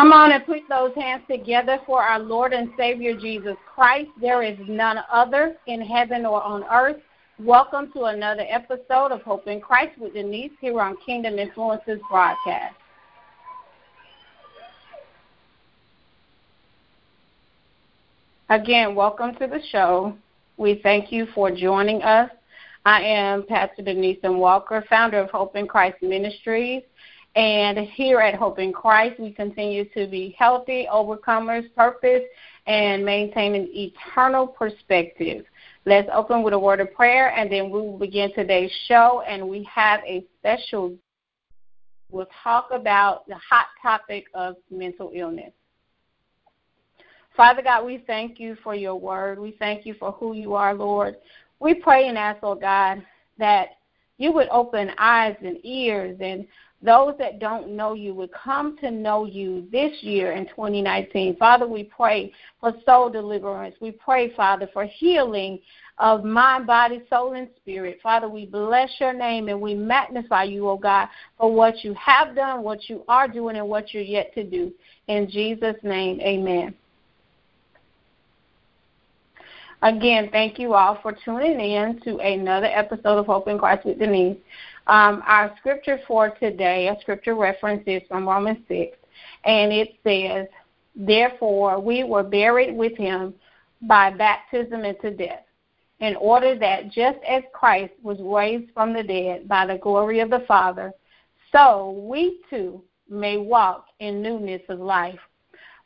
Come on and put those hands together for our Lord and Savior Jesus Christ. There is none other in heaven or on earth. Welcome to another episode of Hope in Christ with Denise here on Kingdom Influences broadcast. Again, welcome to the show. We thank you for joining us. I am Pastor Denise Walker, founder of Hope in Christ Ministries. And here at Hope in Christ, we continue to be healthy, overcomers, purpose, and maintain an eternal perspective. Let's open with a word of prayer, and then we will begin today's show. And we have a special, we'll talk about the hot topic of mental illness. Father God, we thank you for your word. We thank you for who you are, Lord. We pray and ask, oh God, that you would open eyes and ears and those that don't know you would come to know you this year in 2019. Father, we pray for soul deliverance. We pray, Father, for healing of mind, body, soul, and spirit. Father, we bless your name and we magnify you, O oh God, for what you have done, what you are doing, and what you're yet to do. In Jesus' name, amen. Again, thank you all for tuning in to another episode of Hope in Christ with Denise. Um, our scripture for today, a scripture reference is from Romans 6, and it says, Therefore, we were buried with him by baptism into death, in order that just as Christ was raised from the dead by the glory of the Father, so we too may walk in newness of life.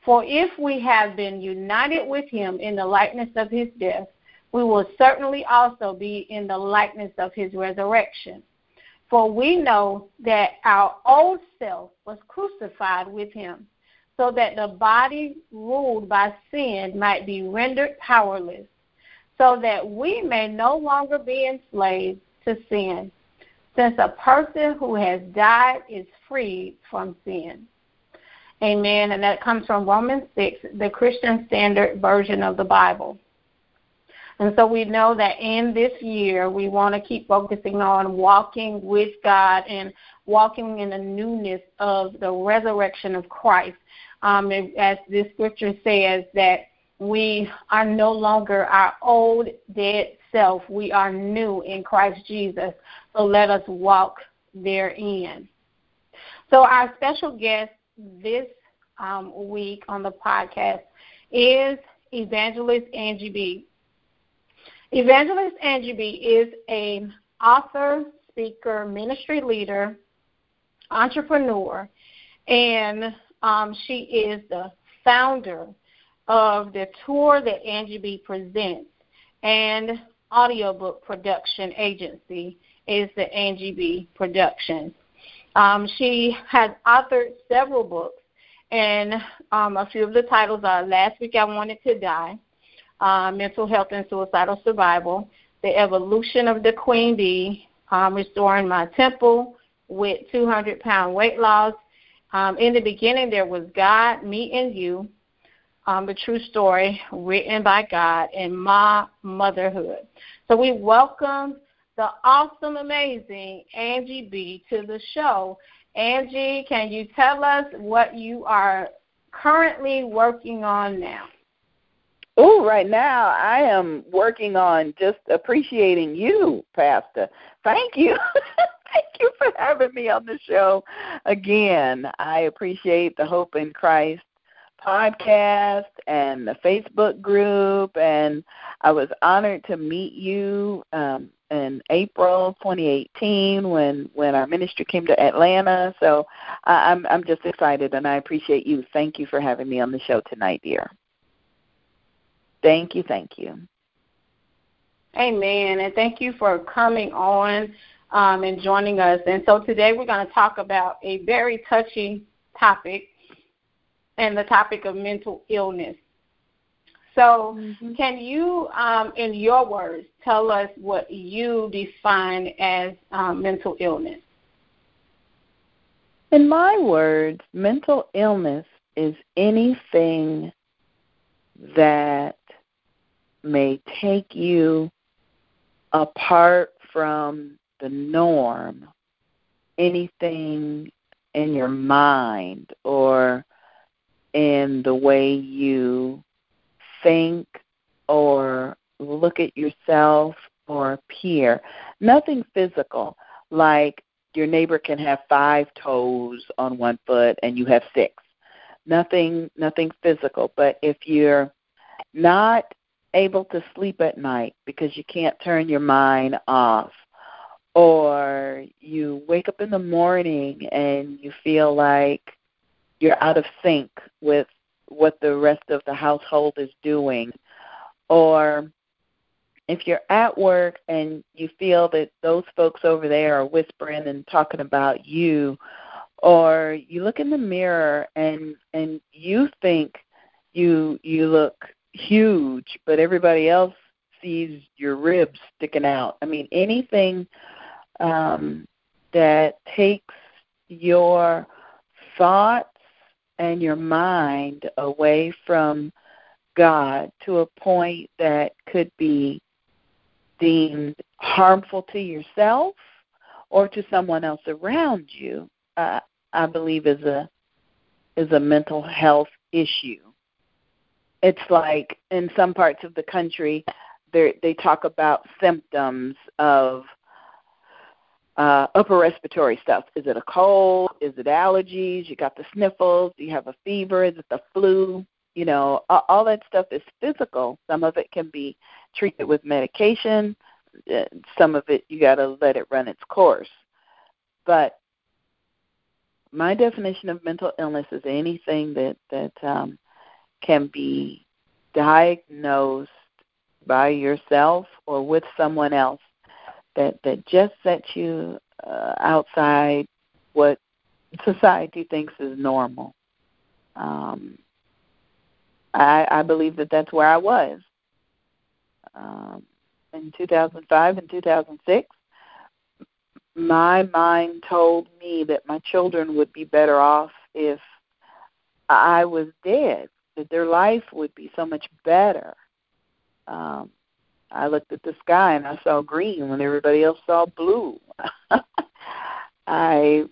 For if we have been united with him in the likeness of his death, we will certainly also be in the likeness of his resurrection. For we know that our old self was crucified with him, so that the body ruled by sin might be rendered powerless, so that we may no longer be enslaved to sin, since a person who has died is freed from sin. Amen. And that comes from Romans 6, the Christian Standard Version of the Bible. And so we know that in this year, we want to keep focusing on walking with God and walking in the newness of the resurrection of Christ. Um, as this scripture says, that we are no longer our old dead self. We are new in Christ Jesus. So let us walk therein. So our special guest this um, week on the podcast is Evangelist Angie Bee. Evangelist Angie Bee is an author, speaker, ministry leader, entrepreneur, and um, she is the founder of the tour that Angie Bee presents and audiobook production agency is the Angie Bee production. Um, she has authored several books, and um, a few of the titles are Last Week I Wanted to Die, uh, Mental Health and Suicidal Survival, The Evolution of the Queen Bee, um, Restoring My Temple with 200 Pound Weight Loss. Um, in the beginning, there was God, me, and you. Um, the true story written by God and my motherhood. So we welcome the awesome, amazing Angie Bee to the show. Angie, can you tell us what you are currently working on now? Oh, right now I am working on just appreciating you, Pastor. Thank you. Thank you for having me on the show again. I appreciate the Hope in Christ podcast and the Facebook group, and I was honored to meet you um, in April 2018 when when our ministry came to Atlanta. So I'm I'm just excited, and I appreciate you. Thank you for having me on the show tonight, dear. Thank you, thank you. Amen, and thank you for coming on um, and joining us. And so today we're going to talk about a very touchy topic, and the topic of mental illness. So, mm-hmm. can you, um, in your words, tell us what you define as um, mental illness? In my words, mental illness is anything that may take you apart from the norm, anything in your mind or in the way you think or look at yourself or appear. Nothing physical, like your neighbor can have five toes on one foot and you have six. Nothing nothing physical. But if you're not able to sleep at night because you can't turn your mind off. Or you wake up in the morning and you feel like you're out of sync with what the rest of the household is doing. Or if you're at work and you feel that those folks over there are whispering and talking about you or you look in the mirror and and you think you you look huge but everybody else sees your ribs sticking out i mean anything um that takes your thoughts and your mind away from God to a point that could be deemed harmful to yourself or to someone else around you, uh, I believe is a is a mental health issue. It's like in some parts of the country, they they talk about symptoms of uh, upper respiratory stuff. Is it a cold? Is it allergies? You got the sniffles? Do you have a fever? Is it the flu? You know, all that stuff is physical. Some of it can be treated with medication. Uh, some of it you got to let it run its course. But my definition of mental illness is anything that that um, can be diagnosed by yourself or with someone else that that just sets you uh, outside what society thinks is normal. Um, I, I believe that that's where I was um, in 2005 and 2006. My mind told me that my children would be better off if I was dead, that their life would be so much better. Um, I looked at the sky and I saw green when everybody else saw blue. I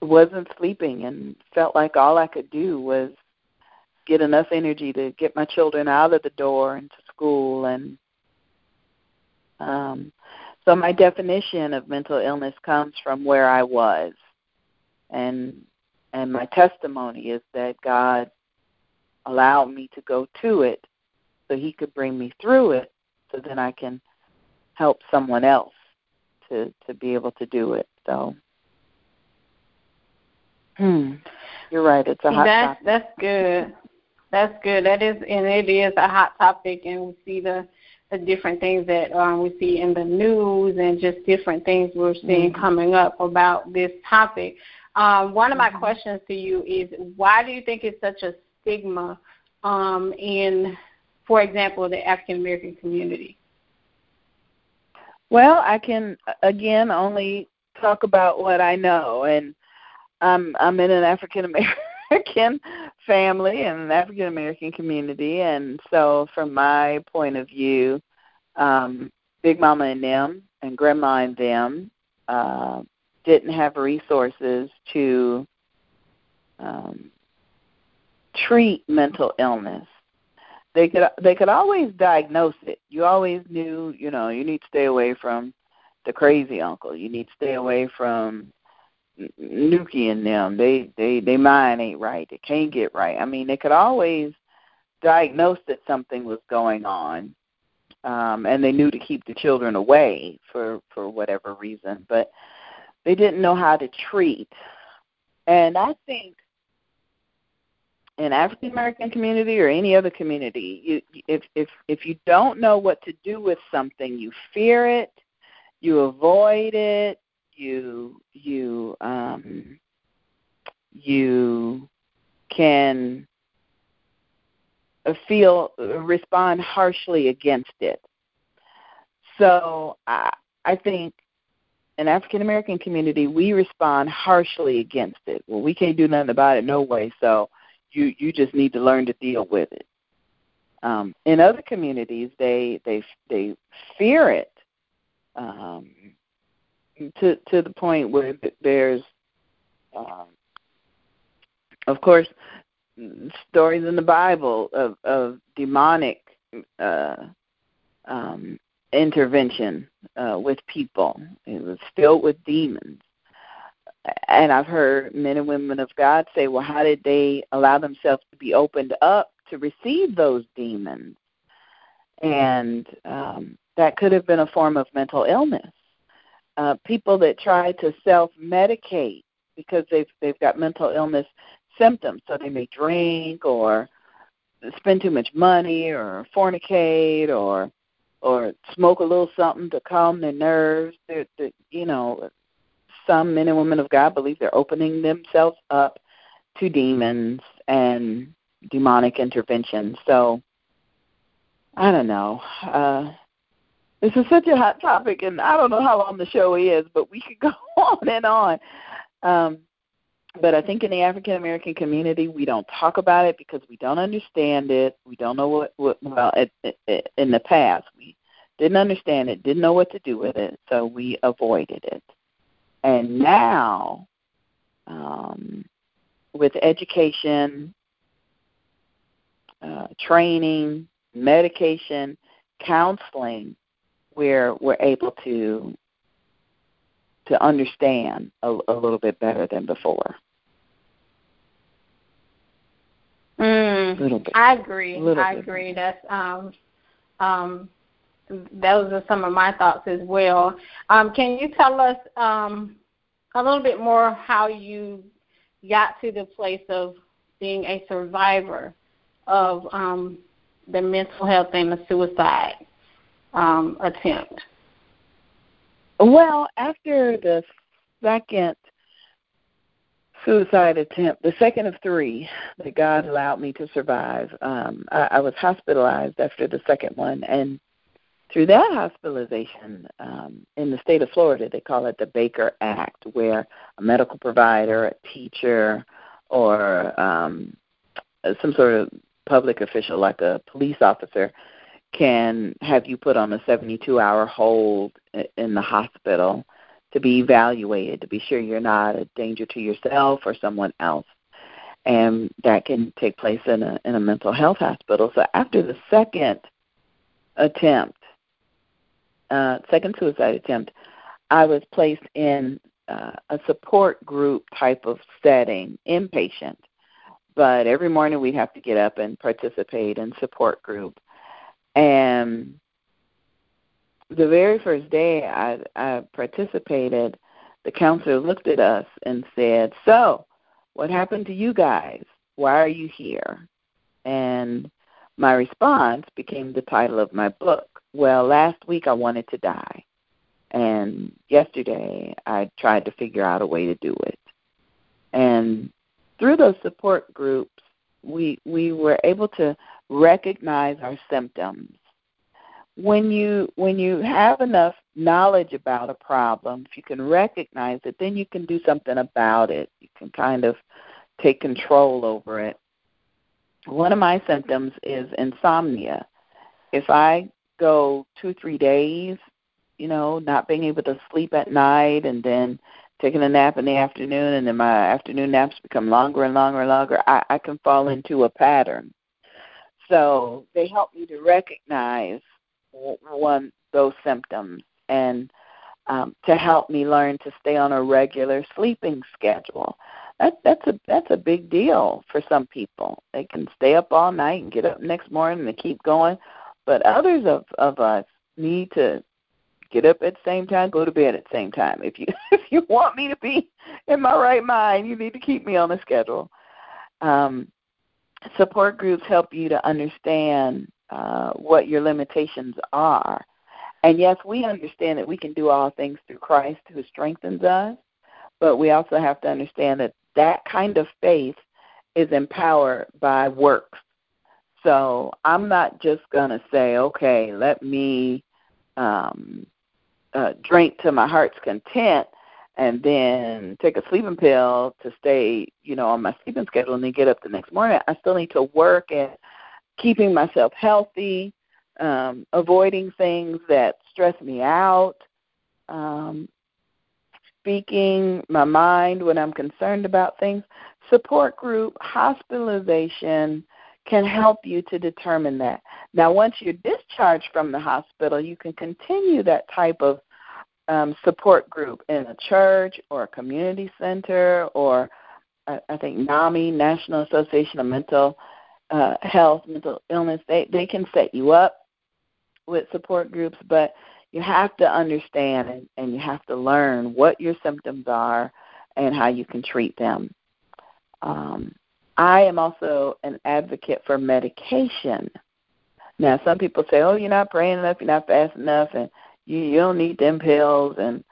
wasn't sleeping and felt like all I could do was get enough energy to get my children out of the door and to school and um so my definition of mental illness comes from where I was and and my testimony is that God allowed me to go to it so he could bring me through it so then I can help someone else to to be able to do it. So hmm. You're right, it's a hot that's, topic. That's good. That's good. That is, and it is a hot topic, and we see the the different things that um, we see in the news and just different things we're seeing mm-hmm. coming up about this topic. Um, one of my mm-hmm. questions to you is, why do you think it's such a stigma um, in, for example, the African American community? Well, I can again only talk about what I know, and I'm I'm in an African American family and an African American community, and so from my point of view, um, Big Mama and them and Grandma and them uh, didn't have resources to um, treat mental illness. They could they could always diagnose it. You always knew, you know, you need to stay away from the crazy uncle. You need to stay away from Nuki and them, they they they mind ain't right. They can't get right. I mean, they could always diagnose that something was going on, um, and they knew to keep the children away for for whatever reason, but they didn't know how to treat. And I think in African American community or any other community, you, if if if you don't know what to do with something, you fear it, you avoid it, you you um, you can feel respond harshly against it. So I I think in African American community we respond harshly against it. Well, we can't do nothing about it, no way. So you you just need to learn to deal with it. Um, in other communities, they they they fear it. Um, to to the point where there's um, of course, stories in the Bible of, of demonic uh, um, intervention uh, with people. It was filled with demons. And I've heard men and women of God say, well, how did they allow themselves to be opened up to receive those demons? And um, that could have been a form of mental illness. Uh, people that try to self medicate because they've they've got mental illness symptoms, so they may drink or spend too much money or fornicate or or smoke a little something to calm their nerves. They're, they're, you know, some men and women of God believe they're opening themselves up to demons and demonic intervention. So I don't know. Uh, this is such a hot topic, and I don't know how long the show is, but we could go on and on. Um, but I think in the African American community, we don't talk about it because we don't understand it. We don't know what, what well, it, it, it, in the past, we didn't understand it, didn't know what to do with it, so we avoided it. And now, um, with education, uh, training, medication, counseling, where we're able to to understand a, a little bit better than before. Mm, I agree. I agree. That's um, um, those are some of my thoughts as well. Um, can you tell us um, a little bit more how you got to the place of being a survivor of um, the mental health and the suicide um, attempt? Well, after the second suicide attempt, the second of three that God allowed me to survive, um, I, I was hospitalized after the second one, and through that hospitalization um, in the state of Florida, they call it the Baker Act, where a medical provider, a teacher, or um, some sort of public official, like a police officer, can have you put on a 72 hour hold in the hospital to be evaluated to be sure you're not a danger to yourself or someone else. And that can take place in a in a mental health hospital. So after the second attempt uh second suicide attempt i was placed in uh, a support group type of setting inpatient. But every morning we'd have to get up and participate in support group and the very first day I, I participated, the counselor looked at us and said, So, what happened to you guys? Why are you here? And my response became the title of my book. Well, last week I wanted to die. And yesterday I tried to figure out a way to do it. And through those support groups, we we were able to recognize our symptoms. When you when you have enough knowledge about a problem, if you can recognize it, then you can do something about it. You can kind of take control over it. One of my symptoms is insomnia. If I go two, three days, you know, not being able to sleep at night and then taking a nap in the afternoon and then my afternoon naps become longer and longer and longer, I, I can fall into a pattern. So they help me to recognize one those symptoms and um, to help me learn to stay on a regular sleeping schedule. That that's a that's a big deal for some people. They can stay up all night and get up next morning and keep going, but others of of us need to get up at the same time, go to bed at the same time. If you if you want me to be in my right mind, you need to keep me on a schedule. Um, support groups help you to understand uh, what your limitations are. And yes, we understand that we can do all things through Christ who strengthens us, but we also have to understand that that kind of faith is empowered by works. So I'm not just going to say, okay, let me um, uh, drink to my heart's content and then take a sleeping pill to stay, you know, on my sleeping schedule and then get up the next morning. I still need to work at keeping myself healthy, um, avoiding things that stress me out, um, speaking my mind when I'm concerned about things. support group, hospitalization can help you to determine that. Now, once you're discharged from the hospital, you can continue that type of um, support group in a church or a community center or I, I think NAMI, National Association of Mental uh, Health, Mental Illness. They they can set you up with support groups, but you have to understand and, and you have to learn what your symptoms are and how you can treat them. Um, I am also an advocate for medication. Now, some people say, "Oh, you're not praying enough, you're not fasting enough, and you, you don't need them pills." And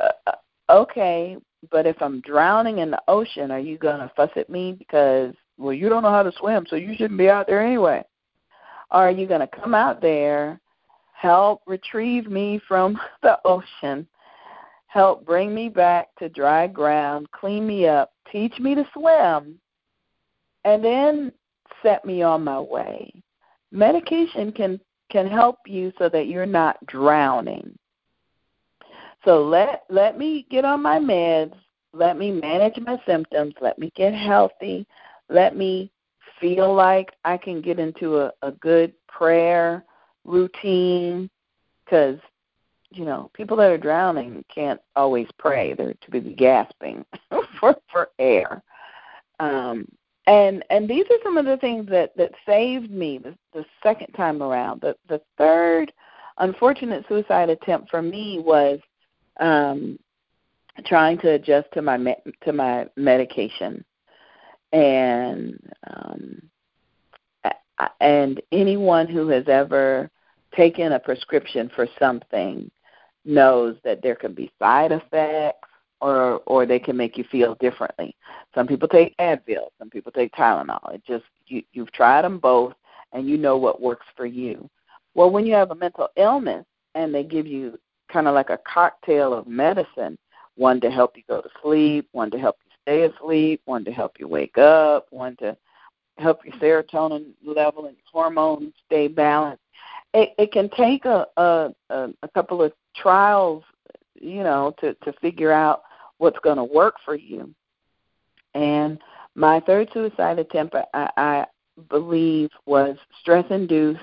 uh, uh okay, but if I'm drowning in the ocean, are you gonna fuss at me because well, you don't know how to swim, so you shouldn't be out there anyway? Or are you gonna come out there, help retrieve me from the ocean, help bring me back to dry ground, clean me up, teach me to swim, and then set me on my way. Medication can can help you so that you're not drowning. So let let me get on my meds, let me manage my symptoms, let me get healthy, let me feel like I can get into a, a good prayer routine because you know people that are drowning can't always pray; they're too busy gasping for for air. Um, and and these are some of the things that that saved me the, the second time around. The the third unfortunate suicide attempt for me was um, trying to adjust to my me- to my medication, and um, and anyone who has ever taken a prescription for something knows that there can be side effects or or they can make you feel differently. Some people take Advil, some people take Tylenol. It just you you've tried them both and you know what works for you. Well, when you have a mental illness and they give you kind of like a cocktail of medicine, one to help you go to sleep, one to help you stay asleep, one to help you wake up, one to help your serotonin level and hormones stay balanced. It, it can take a, a a couple of trials, you know, to to figure out what's going to work for you. And my third suicide attempt, I, I believe, was stress induced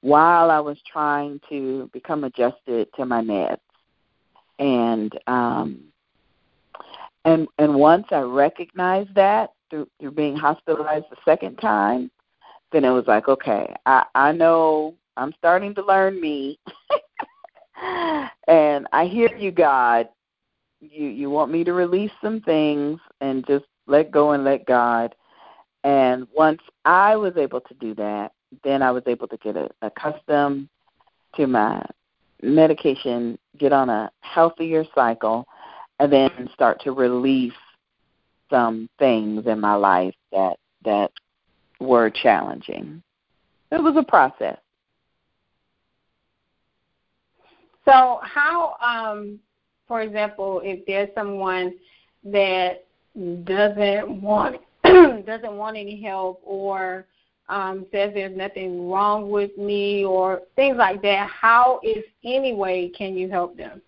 while I was trying to become adjusted to my meds. And um, and and once I recognized that through through being hospitalized the second time, then it was like, okay, I I know I'm starting to learn me. and I hear you, God. You you want me to release some things and just let go and let God. And once I was able to do that, then I was able to get accustomed to my medication, get on a healthier cycle, and then start to release some things in my life that that were challenging. It was a process. So, how, um, for example, if there's someone that doesn't want doesn't want any help or um, says there's nothing wrong with me or things like that, how, if any way, can you help them?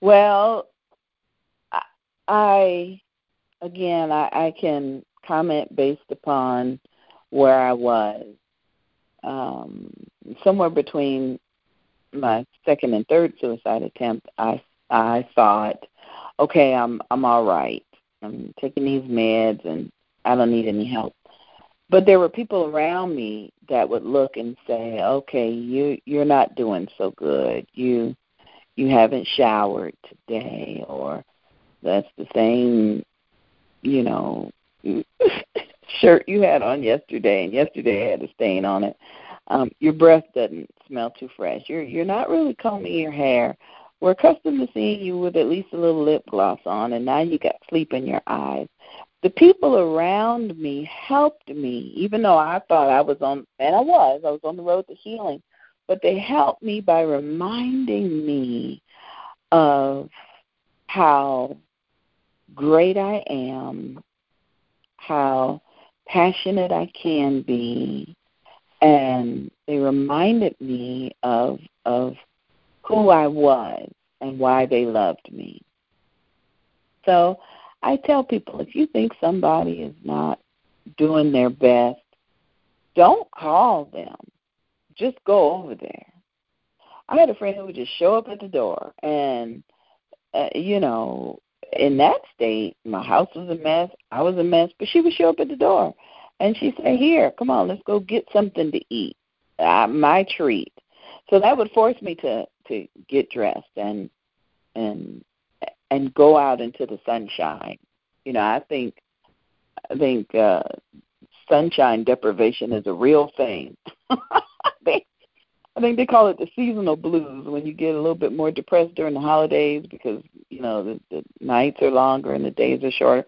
Well, I again, I, I can comment based upon where I was. Um, somewhere between my second and third suicide attempt, I I thought, okay, I'm I'm all right. I'm taking these meds and I don't need any help. But there were people around me that would look and say, "Okay, you you're not doing so good. You you haven't showered today or that's the same, you know, shirt you had on yesterday and yesterday had a stain on it. Um, your breath doesn't smell too fresh. You're you're not really combing your hair. We're accustomed to seeing you with at least a little lip gloss on, and now you got sleep in your eyes the people around me helped me, even though I thought I was on, and I was, I was on the road to healing, but they helped me by reminding me of how great I am, how passionate I can be, and they reminded me of of who I was and why they loved me. So I tell people if you think somebody is not doing their best, don't call them. Just go over there. I had a friend who would just show up at the door, and uh, you know, in that state, my house was a mess. I was a mess, but she would show up at the door, and she'd say, "Here, come on, let's go get something to eat. Uh, my treat." So that would force me to to get dressed and and and go out into the sunshine. You know, I think I think uh sunshine deprivation is a real thing. I think they call it the seasonal blues when you get a little bit more depressed during the holidays because you know the, the nights are longer and the days are shorter.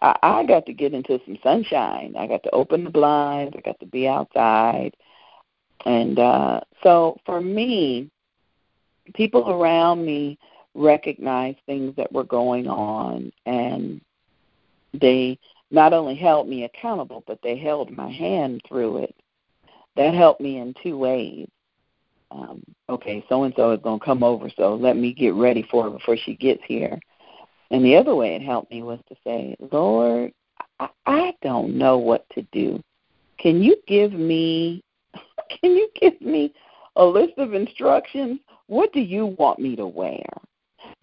I, I got to get into some sunshine. I got to open the blinds. I got to be outside, and uh so for me, people around me recognized things that were going on, and they not only held me accountable, but they held my hand through it. That helped me in two ways. Um, okay, so and so is going to come over, so let me get ready for her before she gets here. And the other way it helped me was to say, Lord, I, I don't know what to do. Can you give me can you give me a list of instructions? What do you want me to wear?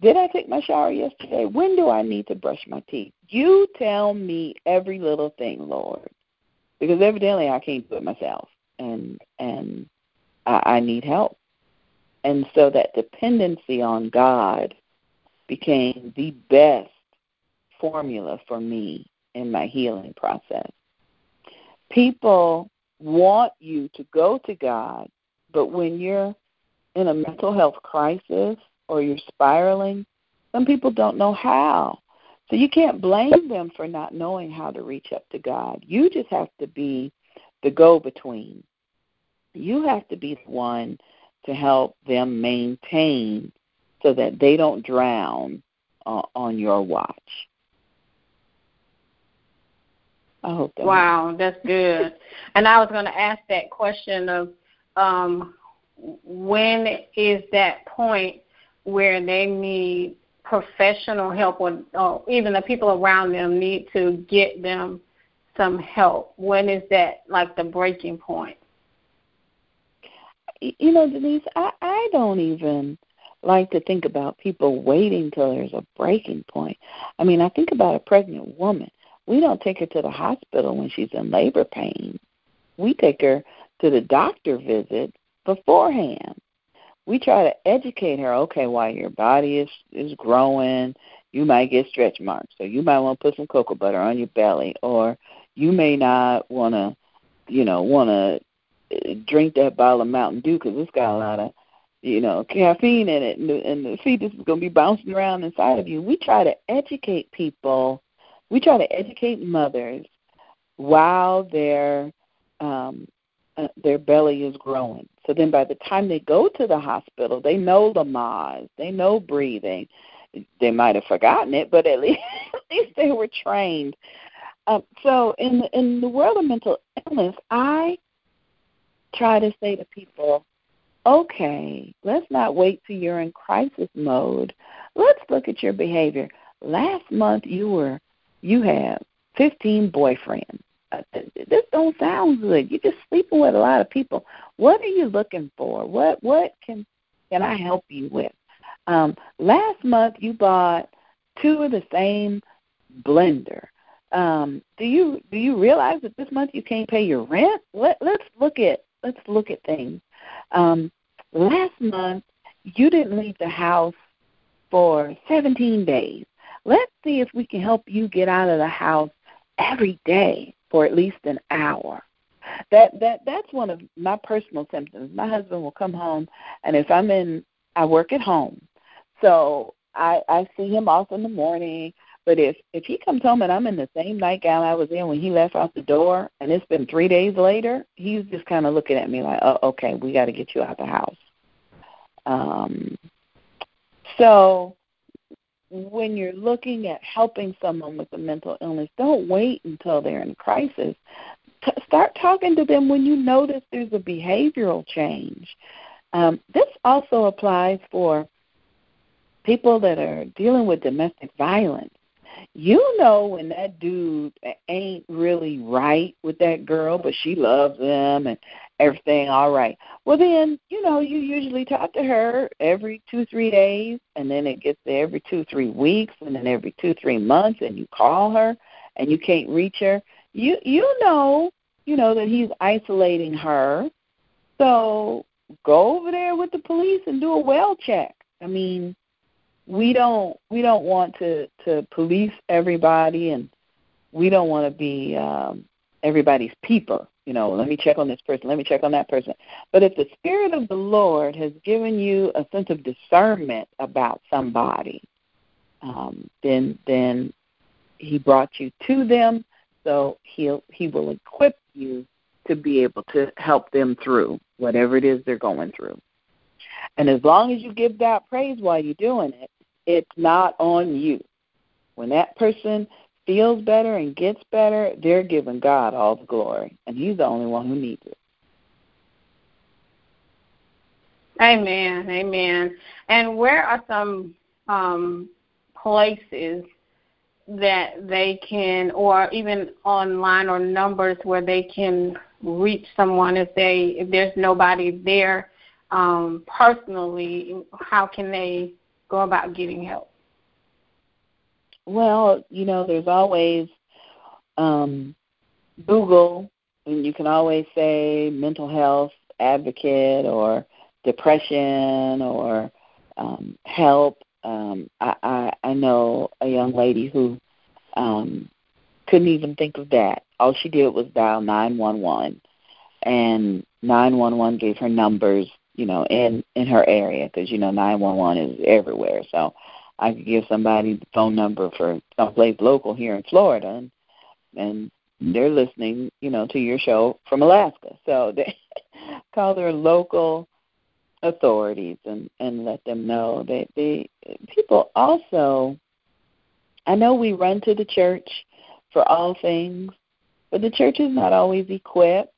Did I take my shower yesterday? When do I need to brush my teeth? You tell me every little thing, Lord, because evidently I can't do it myself, and and I, I need help. And so that dependency on God became the best formula for me in my healing process. People want you to go to God, but when you're in a mental health crisis or you're spiraling, some people don't know how. So you can't blame them for not knowing how to reach up to God. You just have to be the go between. You have to be the one to help them maintain so that they don't drown uh, on your watch. I hope that Wow, that's good. and I was going to ask that question of um, when is that point where they need professional help or, or even the people around them need to get them some help? When is that like the breaking point? You know, Denise, I, I don't even like to think about people waiting till there's a breaking point. I mean, I think about a pregnant woman. We don't take her to the hospital when she's in labor pain. We take her to the doctor visit beforehand we try to educate her okay while your body is is growing you might get stretch marks so you might want to put some cocoa butter on your belly or you may not want to you know want to uh, drink that bottle of mountain dew because it's got a lot of you know caffeine in it and the, and the fetus is going to be bouncing around inside of you we try to educate people we try to educate mothers while they're um uh, their belly is growing. So then by the time they go to the hospital, they know Lamaze, they know breathing. They might have forgotten it, but at least at least they were trained. Um, so in the, in the world of mental illness, I try to say to people, okay, let's not wait till you're in crisis mode. Let's look at your behavior. Last month you were you had 15 boyfriends this don't sound good. You're just sleeping with a lot of people. What are you looking for? What what can can I help you with? Um, last month you bought two of the same blender. Um, do you do you realize that this month you can't pay your rent? Let let's look at let's look at things. Um, last month you didn't leave the house for 17 days. Let's see if we can help you get out of the house every day for at least an hour. That that that's one of my personal symptoms. My husband will come home, and if I'm in, I work at home, so I I see him off in the morning. But if if he comes home and I'm in the same nightgown I was in when he left out the door, and it's been three days later, he's just kind of looking at me like, "Oh, okay, we got to get you out the house." Um, so when you're looking at helping someone with a mental illness, don't wait until they're in crisis. T- start talking to them when you notice there's a behavioral change. Um, this also applies for people that are dealing with domestic violence. You know when that dude ain't really right with that girl, but she loves him and everything all right. Well then, you know, you usually talk to her every two, three days and then it gets to every two, three weeks and then every two, three months and you call her and you can't reach her. You you know, you know that he's isolating her. So go over there with the police and do a well check. I mean, we don't we don't want to to police everybody and we don't want to be um everybody's peeper you know let me check on this person let me check on that person. But if the spirit of the lord has given you a sense of discernment about somebody um then then he brought you to them so he'll he will equip you to be able to help them through whatever it is they're going through. And as long as you give God praise while you're doing it, it's not on you. When that person feels better and gets better, they're giving God all the glory, and He's the only one who needs it. Amen. Amen. And where are some um, places that they can, or even online or numbers where they can reach someone if they if there's nobody there um, personally? How can they go about getting help? Well, you know, there's always um, Google, and you can always say mental health advocate or depression or um, help. Um, I, I, I know a young lady who um, couldn't even think of that. All she did was dial 911, and 911 gave her numbers you know, in in her area because you know 911 is everywhere. So I could give somebody the phone number for someplace local here in Florida, and, and they're listening, you know, to your show from Alaska. So they call their local authorities and and let them know that they people also. I know we run to the church for all things, but the church is not always equipped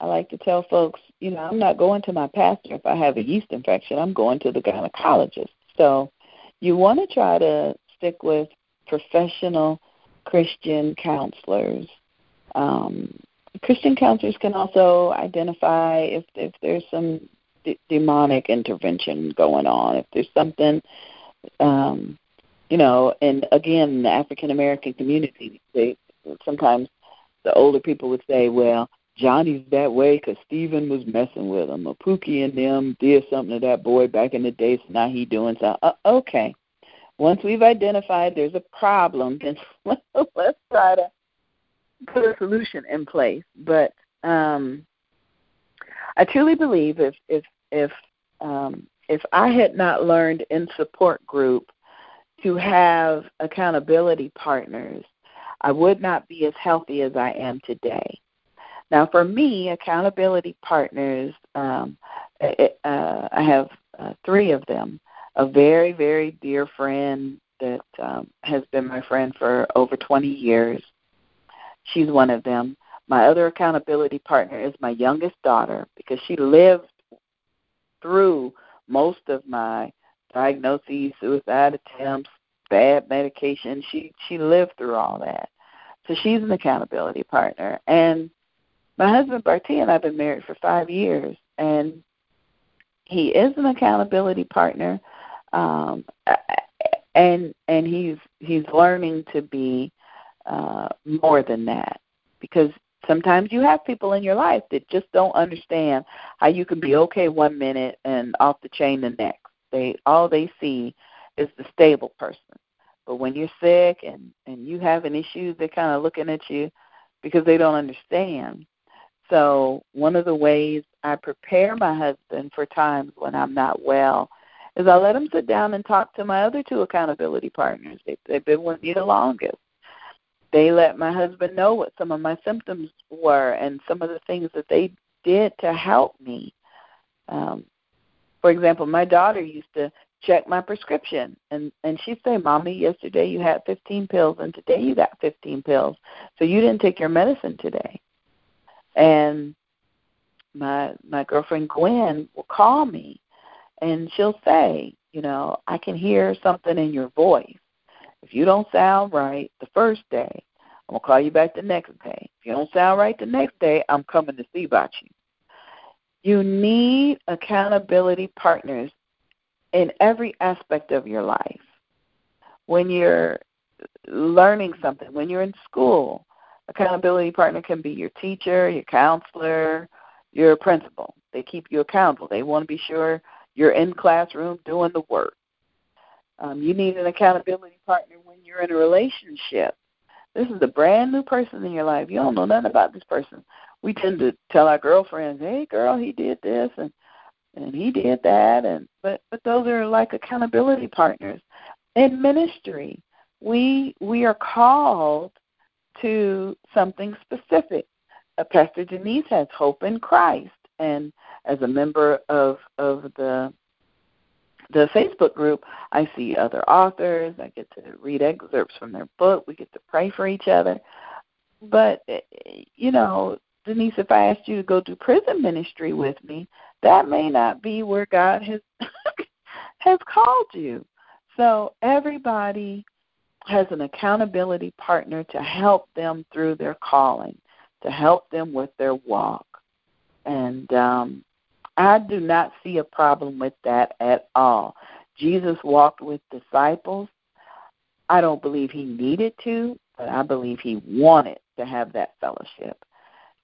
I like to tell folks, you know, I'm not going to my pastor if I have a yeast infection. I'm going to the gynecologist. So you want to try to stick with professional Christian counselors. Um, Christian counselors can also identify if if there's some d- demonic intervention going on, if there's something, um, you know. And again, the African American community, they sometimes the older people would say, well Johnny's that way because Stephen was messing with him. Or Pookie and them did something to that boy back in the day, so now he doing something. Uh, okay. Once we've identified there's a problem, then let's try to put a solution in place. But um, I truly believe if if if um, if I had not learned in support group to have accountability partners, I would not be as healthy as I am today. Now, for me, accountability partners, um, it, uh, I have uh, three of them. A very, very dear friend that um, has been my friend for over 20 years. She's one of them. My other accountability partner is my youngest daughter because she lived through most of my diagnoses, suicide attempts, bad medication. She she lived through all that. So she's an accountability partner. And my husband Barty and I've been married for five years, and he is an accountability partner, um, and and he's he's learning to be uh, more than that because sometimes you have people in your life that just don't understand how you can be okay one minute and off the chain the next. They all they see is the stable person. But when you're sick and and you have an issue, they're kind of looking at you because they don't understand. So, one of the ways I prepare my husband for times when I'm not well is I let him sit down and talk to my other two accountability partners. They, they've been with me the longest. They let my husband know what some of my symptoms were and some of the things that they did to help me. Um, for example, my daughter used to check my prescription and and she'd say, "Mommy, yesterday you had 15 pills and today you got 15 pills. So you didn't take your medicine today." And my my girlfriend Gwen will call me and she'll say, you know, I can hear something in your voice. If you don't sound right the first day, I'm gonna call you back the next day. If you don't sound right the next day, I'm coming to see about you. You need accountability partners in every aspect of your life. When you're learning something, when you're in school, accountability partner can be your teacher, your counselor, your principal. They keep you accountable. They want to be sure you're in classroom doing the work. Um, you need an accountability partner when you're in a relationship. This is a brand new person in your life. You don't know nothing about this person. We tend to tell our girlfriends, "Hey, girl, he did this and and he did that," and but but those are like accountability partners. In ministry, we we are called to something specific. Uh, Pastor Denise has hope in Christ, and as a member of of the the Facebook group, I see other authors. I get to read excerpts from their book. We get to pray for each other. But eh, you know, Denise, if I asked you to go do prison ministry with me, that may not be where God has has called you. So everybody has an accountability partner to help them through their calling, to help them with their walk. And um, I do not see a problem with that at all. Jesus walked with disciples. I don't believe he needed to, but I believe he wanted to have that fellowship.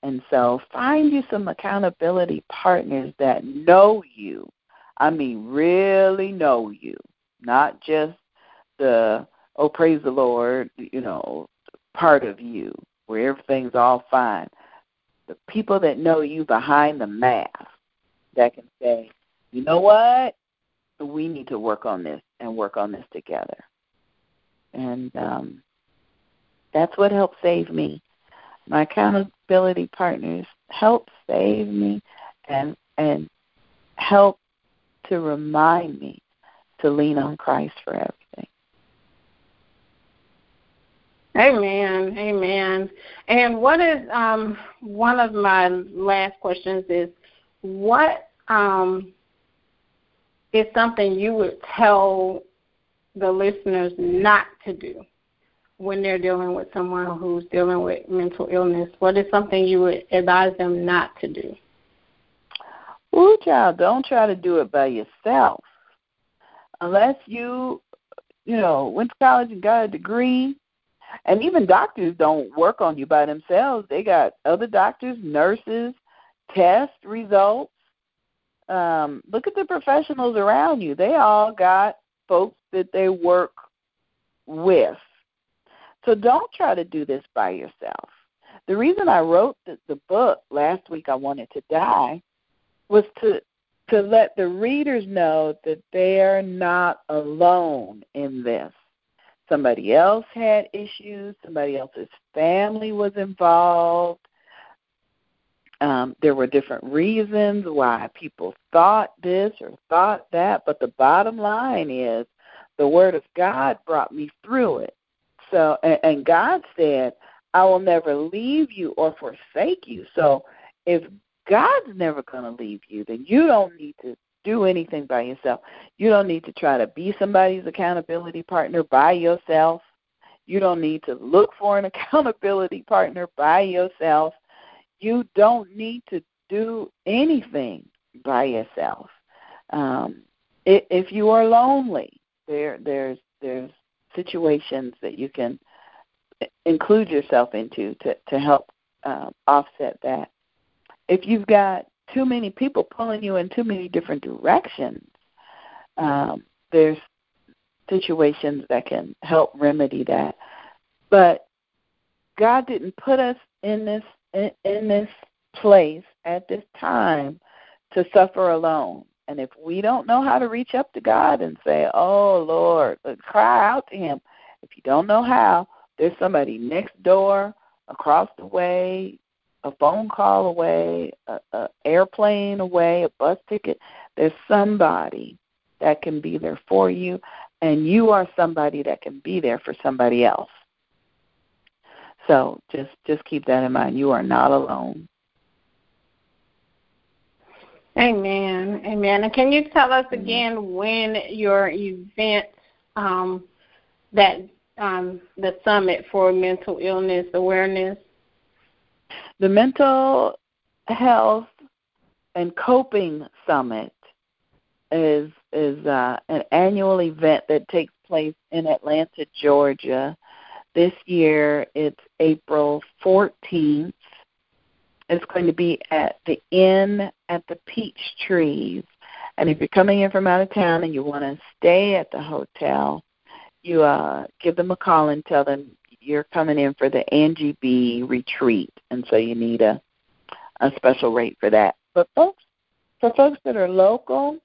And so find you some accountability partners that know you. I mean, really know you, not just the oh praise the Lord, you know, part of you where everything's all fine. The people that know you behind the mask that can say, you know what, we need to work on this and work on this together. And um, that's what helped save me. My accountability partners help save me and and help to remind me to lean on Christ for everything. Amen. Amen. And what is um, one of my last questions is what um, is something you would tell the listeners not to do when they're dealing with someone who's dealing with mental illness? What is something you would advise them not to do? Ooh, child, don't try to do it by yourself. Unless you, you know, went to college and got a degree and even doctors don't work on you by themselves. They got other doctors, nurses, test results. Um, look at the professionals around you. They all got folks that they work with. So don't try to do this by yourself. The reason I wrote the, the book last week, I wanted to die, was to to let the readers know that they are not alone in this. Somebody else had issues, somebody else's family was involved. Um, there were different reasons why people thought this or thought that, but the bottom line is the Word of God brought me through it. So, and, and God said, I will never leave you or forsake you. So, if God's never going to leave you, then you don't need to do anything by yourself. You don't need to try to be somebody's accountability partner by yourself. You don't need to look for an accountability partner by yourself. You don't need to do anything by yourself. Um, if you are lonely, there there's there's situations that you can include yourself into to to help um, offset that. If you've got too many people pulling you in too many different directions, um, there's situations that can help remedy that. But God didn't put us in this in, in this place at this time to suffer alone. And if we don't know how to reach up to God and say, "Oh Lord," cry out to Him. If you don't know how, there's somebody next door, across the way, a phone call away, a, a airplane away, a bus ticket. There's somebody that can be there for you, and you are somebody that can be there for somebody else. So just just keep that in mind. You are not alone. Amen. Amen. And can you tell us again when your event um, that um, the summit for mental illness awareness? The Mental Health and Coping Summit is is uh, an annual event that takes place in Atlanta, Georgia. This year it's April 14th. It's going to be at the Inn at the Peach Trees. And if you're coming in from out of town and you want to stay at the hotel, you uh, give them a call and tell them you're coming in for the Angie Bee retreat, and so you need a a special rate for that. But folks, for folks that are local,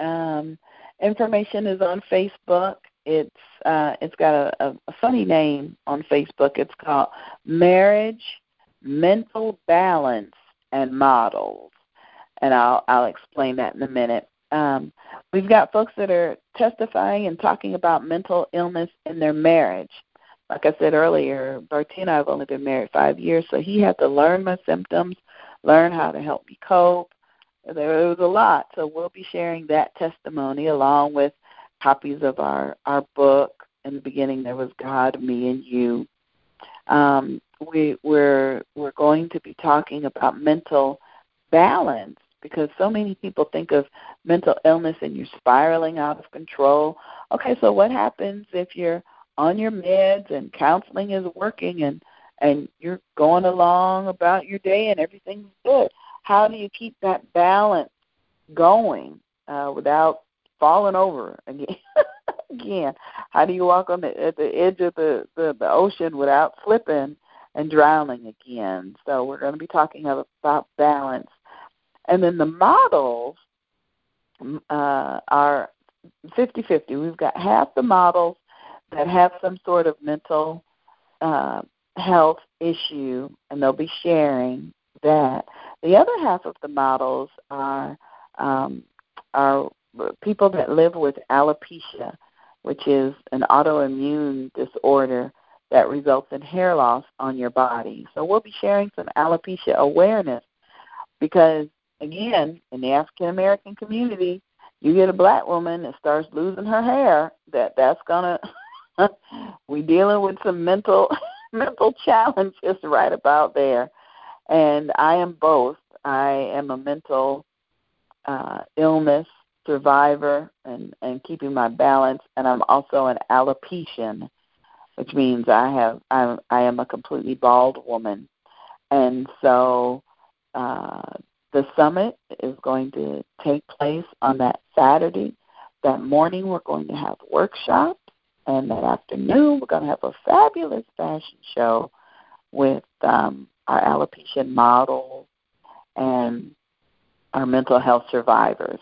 um, information is on Facebook. It's uh, it's got a, a, a funny name on Facebook. It's called Marriage, Mental Balance, and Models, and I'll I'll explain that in a minute. Um, we've got folks that are testifying and talking about mental illness in their marriage. Like I said earlier, Bertie and I have only been married five years, so he had to learn my symptoms, learn how to help me cope. There was a lot, so we'll be sharing that testimony along with copies of our our book. In the beginning, there was God, me, and you. Um, we we're we're going to be talking about mental balance because so many people think of mental illness and you're spiraling out of control. Okay, so what happens if you're on your meds and counseling is working and and you're going along about your day and everything's good? How do you keep that balance going uh, without falling over again? again, how do you walk on the at the edge of the, the the ocean without slipping and drowning again? So we're going to be talking about balance and then the models uh, are 50 50. We've got half the models that have some sort of mental uh, health issue, and they'll be sharing that. The other half of the models are um, are people that live with alopecia, which is an autoimmune disorder that results in hair loss on your body. So we'll be sharing some alopecia awareness because again, in the African American community, you get a black woman that starts losing her hair, that that's gonna we dealing with some mental mental challenges right about there. And I am both. I am a mental uh, illness survivor and, and keeping my balance, and I'm also an alopecian, which means I have I'm, I am a completely bald woman, and so uh, the summit is going to take place on that Saturday. That morning, we're going to have workshops, and that afternoon, we're going to have a fabulous fashion show with um, our alopecia models and our mental health survivors.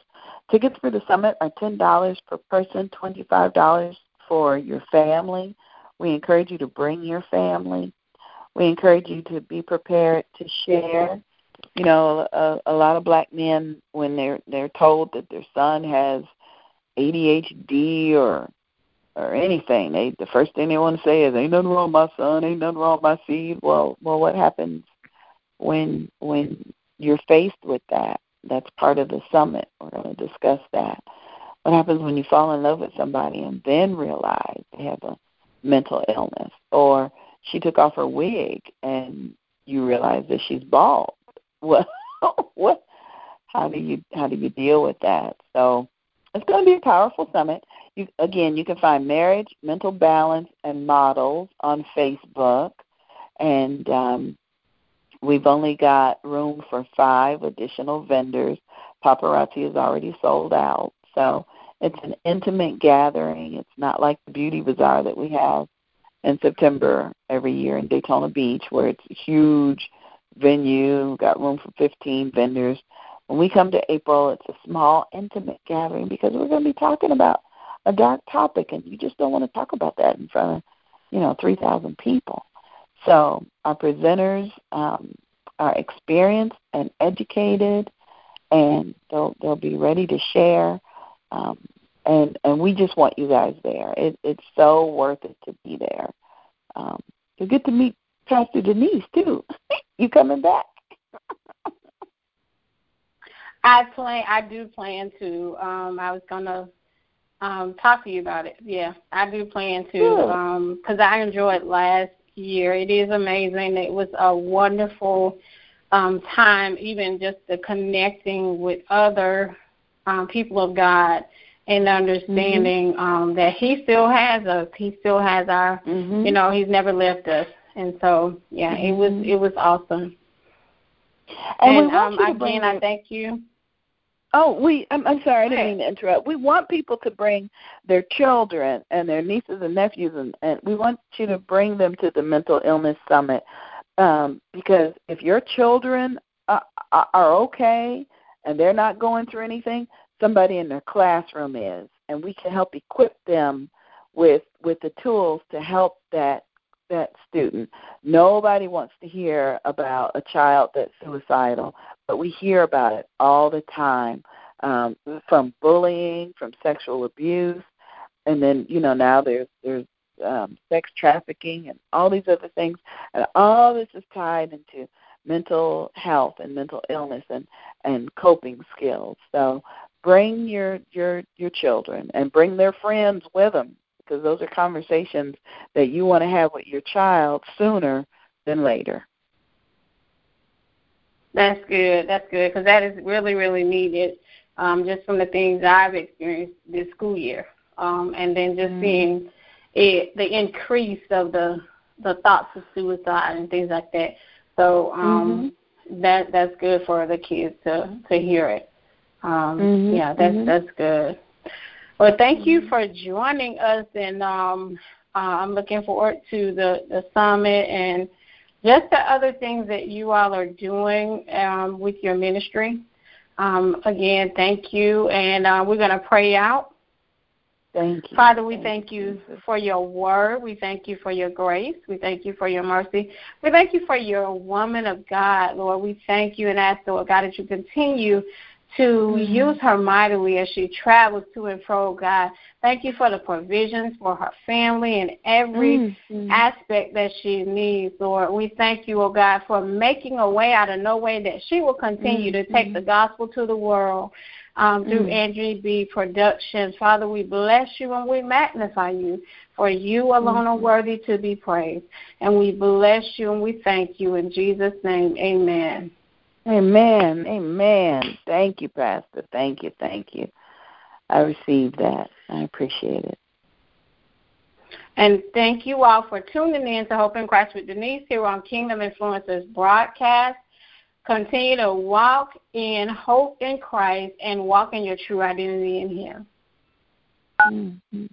Tickets for the summit are $10 per person, $25 for your family. We encourage you to bring your family. We encourage you to be prepared to share you know, a, a lot of black men when they're they're told that their son has ADHD or or anything, they the first thing they want to say is, "Ain't nothing wrong with my son. Ain't nothing wrong with my seed." Well, well, what happens when when you're faced with that? That's part of the summit. We're going to discuss that. What happens when you fall in love with somebody and then realize they have a mental illness, or she took off her wig and you realize that she's bald? what what how do you how do you deal with that? So it's going to be a powerful summit. You, again, you can find marriage, mental balance, and models on Facebook, and um, we've only got room for five additional vendors. Paparazzi is already sold out, so it's an intimate gathering. It's not like the beauty bazaar that we have in September every year in Daytona Beach, where it's a huge venue, got room for 15 vendors. When we come to April, it's a small, intimate gathering because we're going to be talking about a dark topic, and you just don't want to talk about that in front of, you know, 3,000 people. So our presenters um, are experienced and educated, and they'll they'll be ready to share. Um, and and we just want you guys there. It, it's so worth it to be there. Um, to get to meet Pastor Denise too. you coming back? I plan. I do plan to. Um, I was gonna um, talk to you about it. Yeah, I do plan to because um, I enjoyed last year. It is amazing. It was a wonderful um, time, even just the connecting with other um, people of God and understanding mm-hmm. um, that He still has us. He still has our, mm-hmm. you know, He's never left us. And so, yeah, mm-hmm. it was mm-hmm. it was awesome. And, and um, again, I thank you. Oh, we. I'm, I'm sorry, I didn't mean to interrupt. We want people to bring their children and their nieces and nephews, and, and we want you to bring them to the Mental Illness Summit um, because if your children are, are okay and they're not going through anything, somebody in their classroom is, and we can help equip them with with the tools to help that that student. Nobody wants to hear about a child that's suicidal, but we hear about it all the time um, from bullying, from sexual abuse, and then you know now there's there's um, sex trafficking and all these other things, and all this is tied into mental health and mental illness and and coping skills. So bring your your your children and bring their friends with them because those are conversations that you want to have with your child sooner than later. That's good. That's good because that is really, really needed. Um, just from the things I've experienced this school year, um, and then just mm-hmm. seeing it, the increase of the the thoughts of suicide and things like that. So um, mm-hmm. that that's good for the kids to to hear it. Um, mm-hmm. Yeah, that's mm-hmm. that's good. Well, thank you mm-hmm. for joining us, and um, uh, I'm looking forward to the the summit and just the other things that you all are doing um, with your ministry. Um, again, thank you, and uh, we're going to pray out. Thank you. Father, we thank, you for your word. We thank you for your grace. We thank you for your mercy. We thank you for your woman of God, Lord. We thank you and ask, Lord God, that you continue to mm-hmm. use her mightily as she travels to and fro, God. Thank you for the provisions for her family and every mm-hmm. aspect that she needs, Lord. We thank you, oh God, for making a way out of no way that she will continue mm-hmm. to take the gospel to the world um, through mm. Angie Bee Productions. Father, we bless you and we magnify you, for you alone mm-hmm. are worthy to be praised. And we bless you and we thank you in Jesus' name. Amen. Amen. Amen. Thank you, Pastor. Thank you. Thank you. I received that. I appreciate it. And thank you all for tuning in to Hope in Christ with Denise here on Kingdom Influences broadcast. Continue to walk in hope in Christ and walk in your true identity in Him. Mm-hmm.